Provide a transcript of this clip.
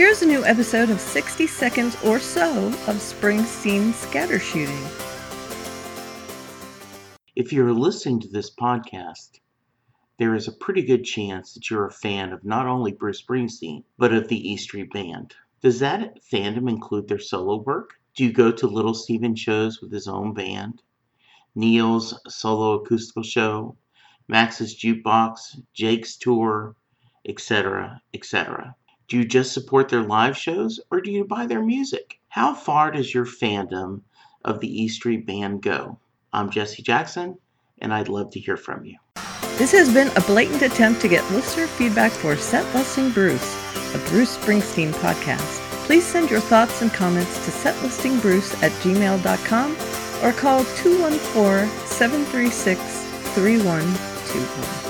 Here's a new episode of 60 Seconds or so of Springsteen Skattershooting. If you're listening to this podcast, there is a pretty good chance that you're a fan of not only Bruce Springsteen, but of the E Street Band. Does that fandom include their solo work? Do you go to Little Steven shows with his own band? Nils' solo acoustical show, Max's jukebox, Jake's tour, etc., etc. Do you just support their live shows or do you buy their music? How far does your fandom of the E Street Band go? I'm Jesse Jackson, and I'd love to hear from you. This has been a blatant attempt to get listener feedback for Set Listing Bruce, a Bruce Springsteen podcast. Please send your thoughts and comments to setlistingbruce at gmail.com or call 214 736 3121.